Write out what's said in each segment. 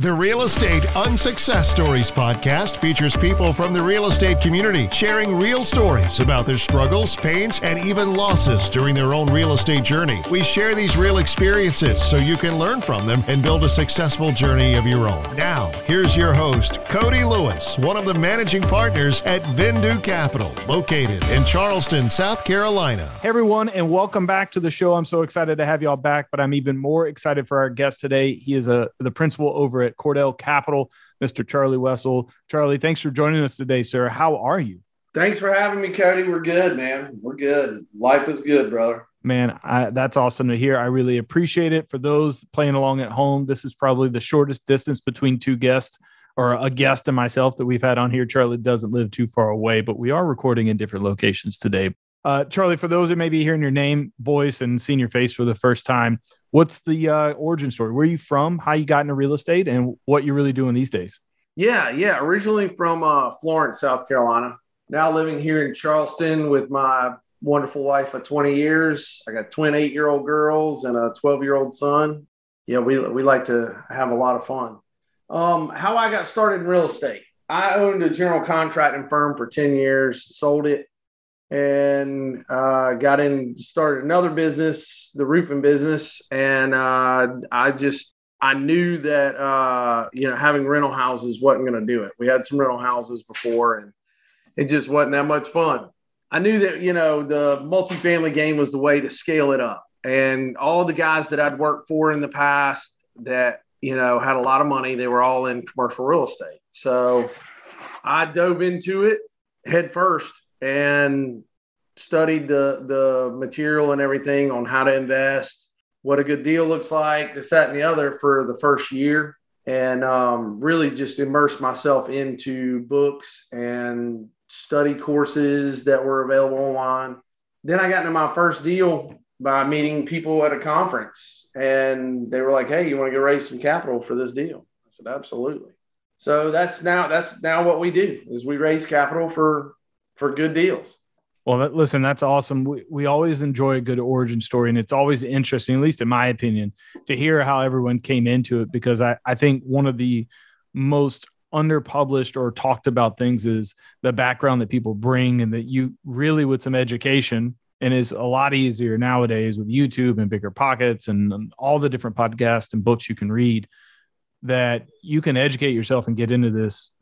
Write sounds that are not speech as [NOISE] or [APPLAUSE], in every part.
The Real Estate Unsuccess Stories podcast features people from the real estate community sharing real stories about their struggles, pains, and even losses during their own real estate journey. We share these real experiences so you can learn from them and build a successful journey of your own. Now, here's your host, Cody Lewis, one of the managing partners at Vindu Capital, located in Charleston, South Carolina. Hey everyone, and welcome back to the show. I'm so excited to have y'all back, but I'm even more excited for our guest today. He is a the principal over Cordell Capital, Mr. Charlie Wessel. Charlie, thanks for joining us today, sir. How are you? Thanks for having me, Cody. We're good, man. We're good. Life is good, brother. Man, I, that's awesome to hear. I really appreciate it. For those playing along at home, this is probably the shortest distance between two guests or a guest and myself that we've had on here. Charlie doesn't live too far away, but we are recording in different locations today. Uh, Charlie, for those that may be hearing your name, voice, and seeing your face for the first time, what's the uh, origin story? Where are you from? How you got into real estate, and what you're really doing these days? Yeah, yeah. Originally from uh, Florence, South Carolina. Now living here in Charleston with my wonderful wife of 20 years. I got twin eight year old girls and a 12 year old son. Yeah, we, we like to have a lot of fun. Um, how I got started in real estate. I owned a general contracting firm for 10 years, sold it, and uh, got in, started another business, the roofing business. And uh, I just, I knew that, uh, you know, having rental houses wasn't going to do it. We had some rental houses before and it just wasn't that much fun. I knew that, you know, the multifamily game was the way to scale it up. And all the guys that I'd worked for in the past that, you know, had a lot of money, they were all in commercial real estate. So I dove into it head first and studied the the material and everything on how to invest, what a good deal looks like, this, that, and the other for the first year, and um, really just immersed myself into books and study courses that were available online. Then I got into my first deal by meeting people at a conference, and they were like, "Hey, you want to go raise some capital for this deal?" I said, "Absolutely." So that's now that's now what we do is we raise capital for for good deals. Well, that, listen, that's awesome. We, we always enjoy a good origin story, and it's always interesting, at least in my opinion, to hear how everyone came into it because I, I think one of the most underpublished or talked about things is the background that people bring, and that you really, with some education, and is a lot easier nowadays with YouTube and BiggerPockets and, and all the different podcasts and books you can read that you can educate yourself and get into this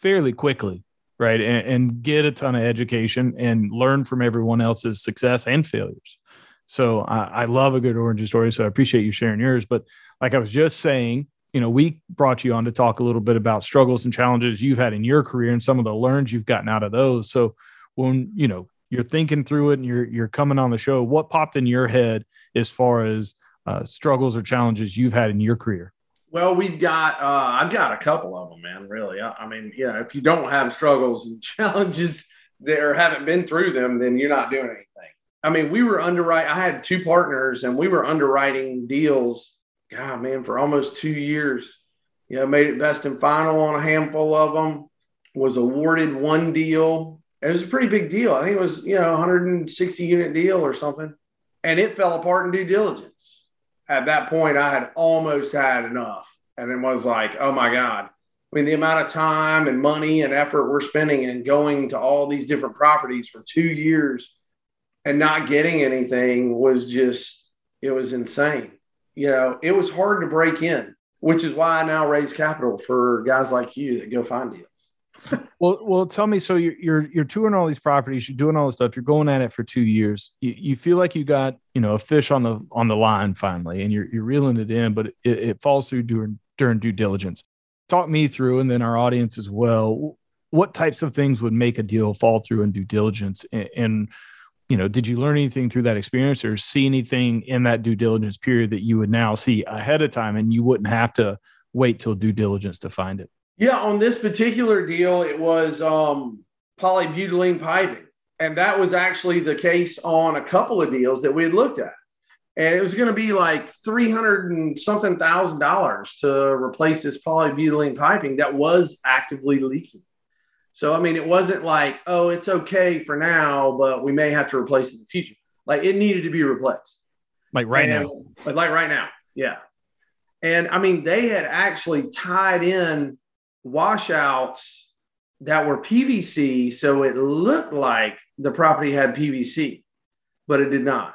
fairly quickly right and, and, get a ton of education and learn from everyone else's success and failures. So I, I love a good origin story so i appreciate you sharing yours but like i was just saying you know we brought you on to talk a little bit about struggles and challenges you've had in your career and some of the learns you've gotten out of those. So when you know you're thinking through it and you're you're coming on the show what popped in your head as far as uh, struggles or challenges you've had in your career well, we've got uh, I've got a couple of them, man. Really, I, I mean, you know, if you don't have struggles and [LAUGHS] challenges or haven't been through them, then you're not doing anything. I mean, we were underwriting. I had two partners, and we were underwriting deals. God, man, for almost two years. You know, made it best and final on a handful of them. Was awarded one deal. It was a pretty big deal. I think it was you know 160 unit deal or something, and it fell apart in due diligence at that point, I had almost had enough. And it was like, oh my God. I mean, the amount of time and money and effort we're spending and going to all these different properties for two years and not getting anything was just, it was insane. You know, it was hard to break in, which is why I now raise capital for guys like you that go find deals [LAUGHS] well, well, tell me. So you're, you're you're touring all these properties, you're doing all this stuff, you're going at it for two years. You, you feel like you got you know a fish on the on the line finally, and you're you're reeling it in, but it, it falls through during during due diligence. Talk me through, and then our audience as well. What types of things would make a deal fall through in due diligence? And, and you know, did you learn anything through that experience, or see anything in that due diligence period that you would now see ahead of time, and you wouldn't have to wait till due diligence to find it? Yeah, on this particular deal, it was um, polybutylene piping. And that was actually the case on a couple of deals that we had looked at. And it was going to be like 300 and something thousand dollars to replace this polybutylene piping that was actively leaking. So, I mean, it wasn't like, oh, it's okay for now, but we may have to replace it in the future. Like it needed to be replaced. Like right and, now. Like, like right now. Yeah. And I mean, they had actually tied in washouts that were PVC, so it looked like the property had PVC, but it did not.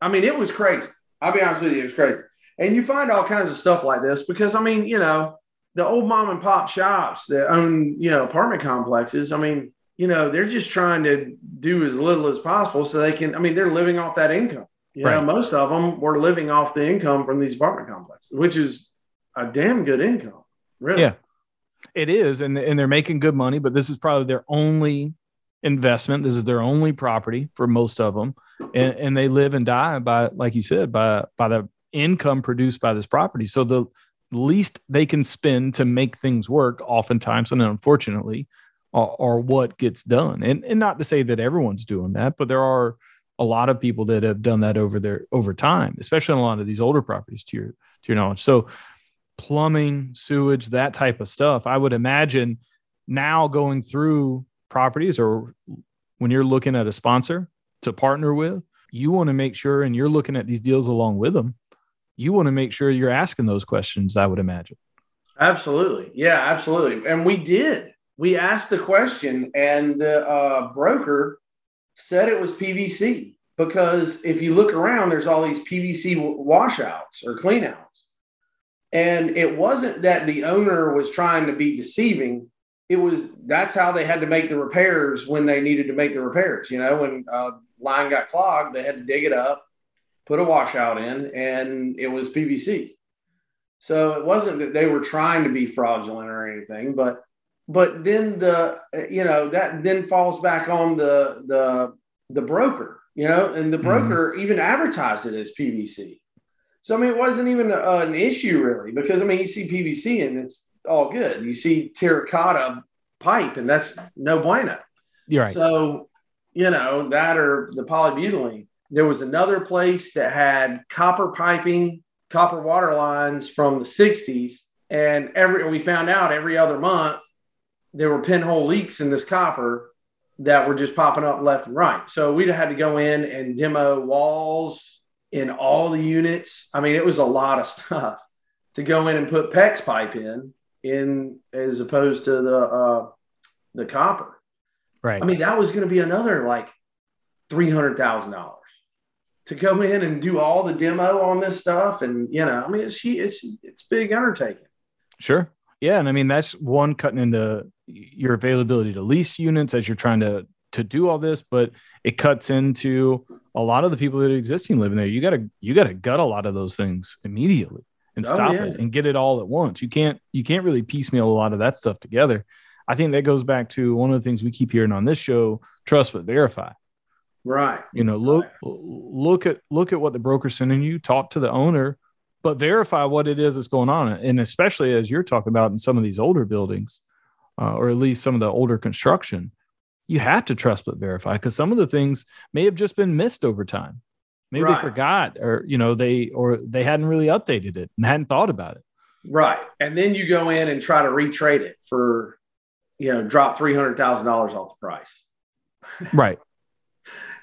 I mean, it was crazy. I'll be honest with you, it was crazy. And you find all kinds of stuff like this because I mean, you know, the old mom and pop shops that own, you know, apartment complexes, I mean, you know, they're just trying to do as little as possible so they can, I mean, they're living off that income. You right. know, most of them were living off the income from these apartment complexes, which is a damn good income. Really. Yeah. It is. And, and they're making good money, but this is probably their only investment. This is their only property for most of them. And, and they live and die by, like you said, by, by the income produced by this property. So the least they can spend to make things work oftentimes, and unfortunately, are, are what gets done. And, and not to say that everyone's doing that, but there are a lot of people that have done that over their over time, especially on a lot of these older properties to your to your knowledge. So plumbing, sewage, that type of stuff. I would imagine now going through properties or when you're looking at a sponsor to partner with, you want to make sure and you're looking at these deals along with them. You want to make sure you're asking those questions, I would imagine. Absolutely. Yeah, absolutely. And we did. We asked the question, and the uh, broker said it was PVC because if you look around, there's all these PVC washouts or cleanouts. And it wasn't that the owner was trying to be deceiving. It was that's how they had to make the repairs when they needed to make the repairs. You know, when uh, line got clogged, they had to dig it up, put a washout in, and it was PVC. So it wasn't that they were trying to be fraudulent or anything, but but then the you know that then falls back on the the the broker, you know, and the mm-hmm. broker mm-hmm. even advertised it as PVC. So I mean, it wasn't even a, an issue really, because I mean, you see PVC and it's all good. You see terracotta pipe, and that's no bueno. You're right. So you know that or the polybutylene. There was another place that had copper piping, copper water lines from the '60s, and every we found out every other month there were pinhole leaks in this copper that were just popping up left and right. So we'd had to go in and demo walls in all the units. I mean, it was a lot of stuff [LAUGHS] to go in and put PEX pipe in, in as opposed to the uh, the copper. Right. I mean, that was going to be another like three hundred thousand dollars to go in and do all the demo on this stuff, and you know, I mean, it's it's it's big undertaking. Sure. Yeah, and I mean that's one cutting into your availability to lease units as you're trying to to do all this, but it cuts into a lot of the people that are existing living there. You gotta you gotta gut a lot of those things immediately and oh, stop yeah. it and get it all at once. You can't you can't really piecemeal a lot of that stuff together. I think that goes back to one of the things we keep hearing on this show: trust but verify. Right. You know, look right. look at look at what the broker's sending you. Talk to the owner, but verify what it is that's going on. And especially as you're talking about in some of these older buildings, uh, or at least some of the older construction, you have to trust but verify because some of the things may have just been missed over time. Maybe right. they forgot, or you know, they or they hadn't really updated it and hadn't thought about it. Right, and then you go in and try to retrade it for, you know, drop three hundred thousand dollars off the price. [LAUGHS] Right.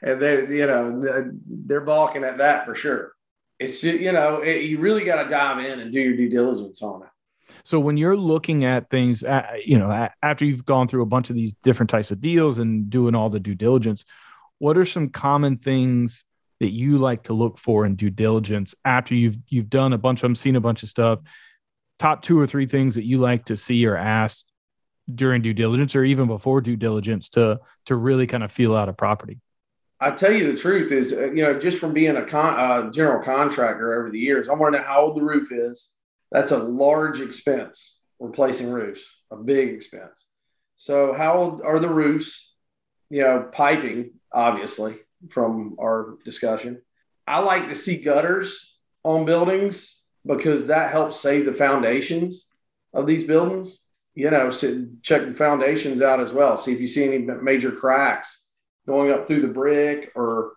and they, you know, they're balking at that for sure. It's just, you know, it, you really got to dive in and do your due diligence on it. So when you're looking at things, uh, you know, after you've gone through a bunch of these different types of deals and doing all the due diligence, what are some common things that you like to look for in due diligence after you've you've done a bunch of them, seen a bunch of stuff? Top two or three things that you like to see or ask during due diligence or even before due diligence to to really kind of feel out a property. I tell you the truth is, uh, you know, just from being a con- uh, general contractor over the years, I want to know how old the roof is. That's a large expense replacing roofs, a big expense. So, how old are the roofs? You know, piping, obviously, from our discussion. I like to see gutters on buildings because that helps save the foundations of these buildings. You know, so check the foundations out as well. See if you see any major cracks going up through the brick or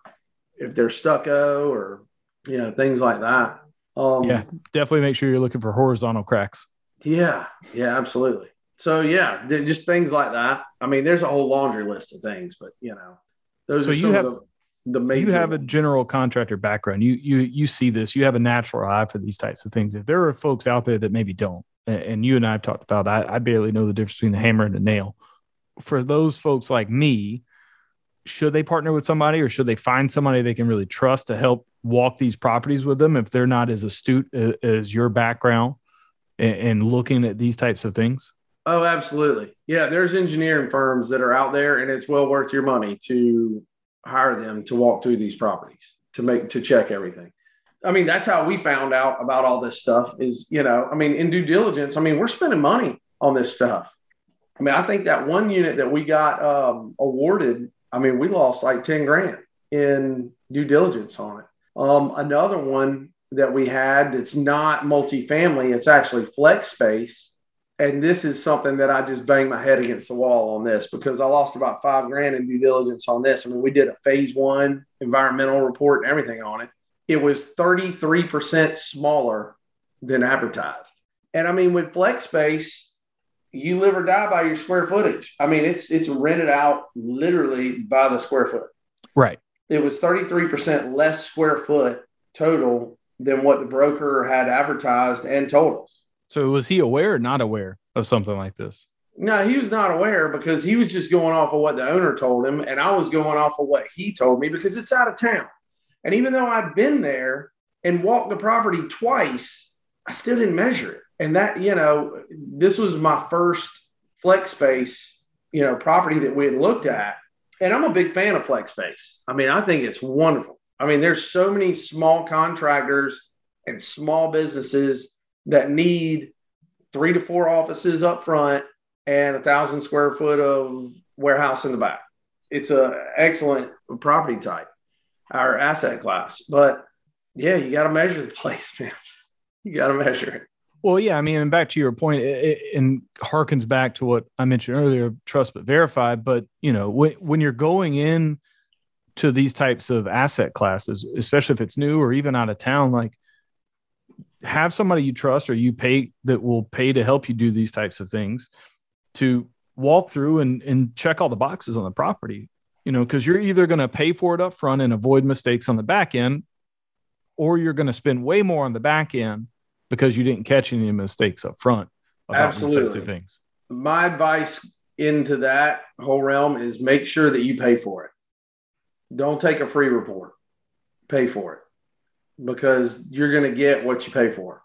if they're stucco or, you know, things like that. Um, yeah, definitely make sure you're looking for horizontal cracks. Yeah, yeah, absolutely. So yeah, just things like that. I mean, there's a whole laundry list of things, but you know, those. So you have the, the major. You have a general contractor background. You you you see this. You have a natural eye for these types of things. If there are folks out there that maybe don't, and you and I have talked about, I, I barely know the difference between a hammer and a nail. For those folks like me, should they partner with somebody or should they find somebody they can really trust to help walk these properties with them if they're not as astute as your background and looking at these types of things? Oh, absolutely. Yeah, there's engineering firms that are out there, and it's well worth your money to hire them to walk through these properties to make to check everything. I mean, that's how we found out about all this stuff. Is you know, I mean, in due diligence, I mean, we're spending money on this stuff. I mean, I think that one unit that we got um, awarded, I mean, we lost like ten grand in due diligence on it. Um, another one that we had that's not multifamily, it's actually flex space and this is something that I just banged my head against the wall on this because I lost about five grand in due diligence on this. I mean, we did a phase one environmental report and everything on it. It was 33% smaller than advertised. And I mean, with flex space, you live or die by your square footage. I mean, it's it's rented out literally by the square foot. Right. It was 33% less square foot total than what the broker had advertised and told us. So was he aware or not aware of something like this? No, he was not aware because he was just going off of what the owner told him, and I was going off of what he told me because it's out of town. And even though I've been there and walked the property twice, I still didn't measure it. And that, you know, this was my first flex space, you know, property that we had looked at. And I'm a big fan of flex space. I mean, I think it's wonderful. I mean, there's so many small contractors and small businesses that need three to four offices up front and a thousand square foot of warehouse in the back. It's an excellent property type, our asset class. But yeah, you got to measure the place, man. You got to measure it. Well, yeah, I mean, and back to your point, it, it, and harkens back to what I mentioned earlier: trust but verify. But you know, when when you're going in to these types of asset classes, especially if it's new or even out of town, like have somebody you trust or you pay that will pay to help you do these types of things to walk through and, and check all the boxes on the property you know because you're either going to pay for it up front and avoid mistakes on the back end or you're going to spend way more on the back end because you didn't catch any mistakes up front about Absolutely. these types of things my advice into that whole realm is make sure that you pay for it don't take a free report pay for it because you're going to get what you pay for.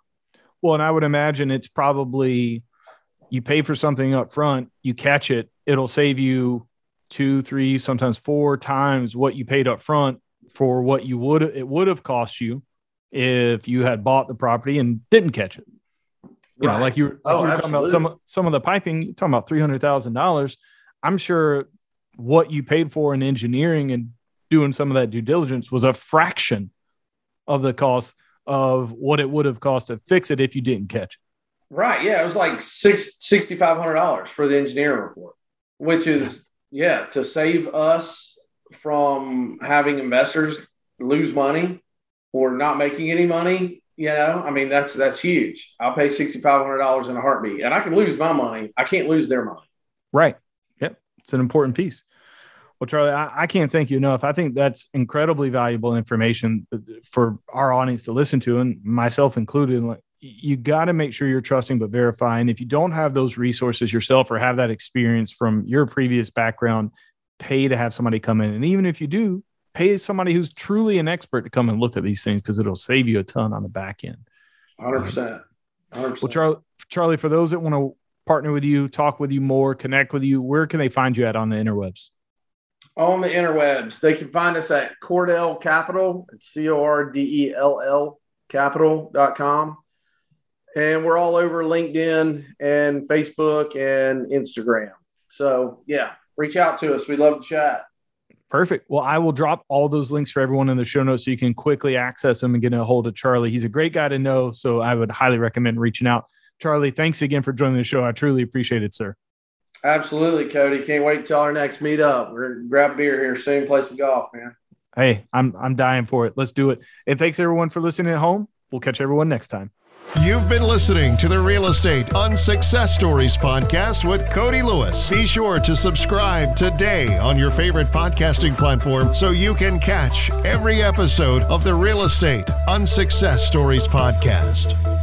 Well, and I would imagine it's probably you pay for something up front, you catch it, it'll save you two, three, sometimes four times what you paid up front for what you would it would have cost you if you had bought the property and didn't catch it. You right. know, like you, like oh, you were talking about some some of the piping, you're talking about three hundred thousand dollars. I'm sure what you paid for in engineering and doing some of that due diligence was a fraction of the cost of what it would have cost to fix it if you didn't catch it. Right. Yeah. It was like six sixty five hundred dollars for the engineering report, which is yeah, to save us from having investors lose money or not making any money. You know, I mean that's that's huge. I'll pay sixty five hundred dollars in a heartbeat, and I can lose my money. I can't lose their money. Right. Yep. It's an important piece. Well, Charlie, I, I, can't thank you enough. I think that's incredibly valuable information for our audience to listen to, and myself included. Like, you got to make sure you're trusting but verifying. If you don't have those resources yourself or have that experience from your previous background, pay to have somebody come in. And even if you do, pay somebody who's truly an expert to come and look at these things because it'll save you a ton on the back end. 100%. 100%. Well, Charlie, Charlie, for those that want to partner with you, talk with you more, connect with you, where can they find you at on the interwebs? on the interwebs. They can find us at Cordell Capital. It's C O R D E L L capital.com. And we're all over LinkedIn and Facebook and Instagram. So, yeah, reach out to us. We love to chat. Perfect. Well, I will drop all those links for everyone in the show notes so you can quickly access them and get a hold of Charlie. He's a great guy to know. So, I would highly recommend reaching out. Charlie, thanks again for joining the show. I truly appreciate it, sir. Absolutely, Cody. Can't wait till our next meetup. We're gonna grab beer here soon, play some golf, man. Hey, I'm I'm dying for it. Let's do it. And thanks everyone for listening at home. We'll catch everyone next time. You've been listening to the Real Estate Unsuccess Stories podcast with Cody Lewis. Be sure to subscribe today on your favorite podcasting platform so you can catch every episode of the Real Estate Unsuccess Stories podcast.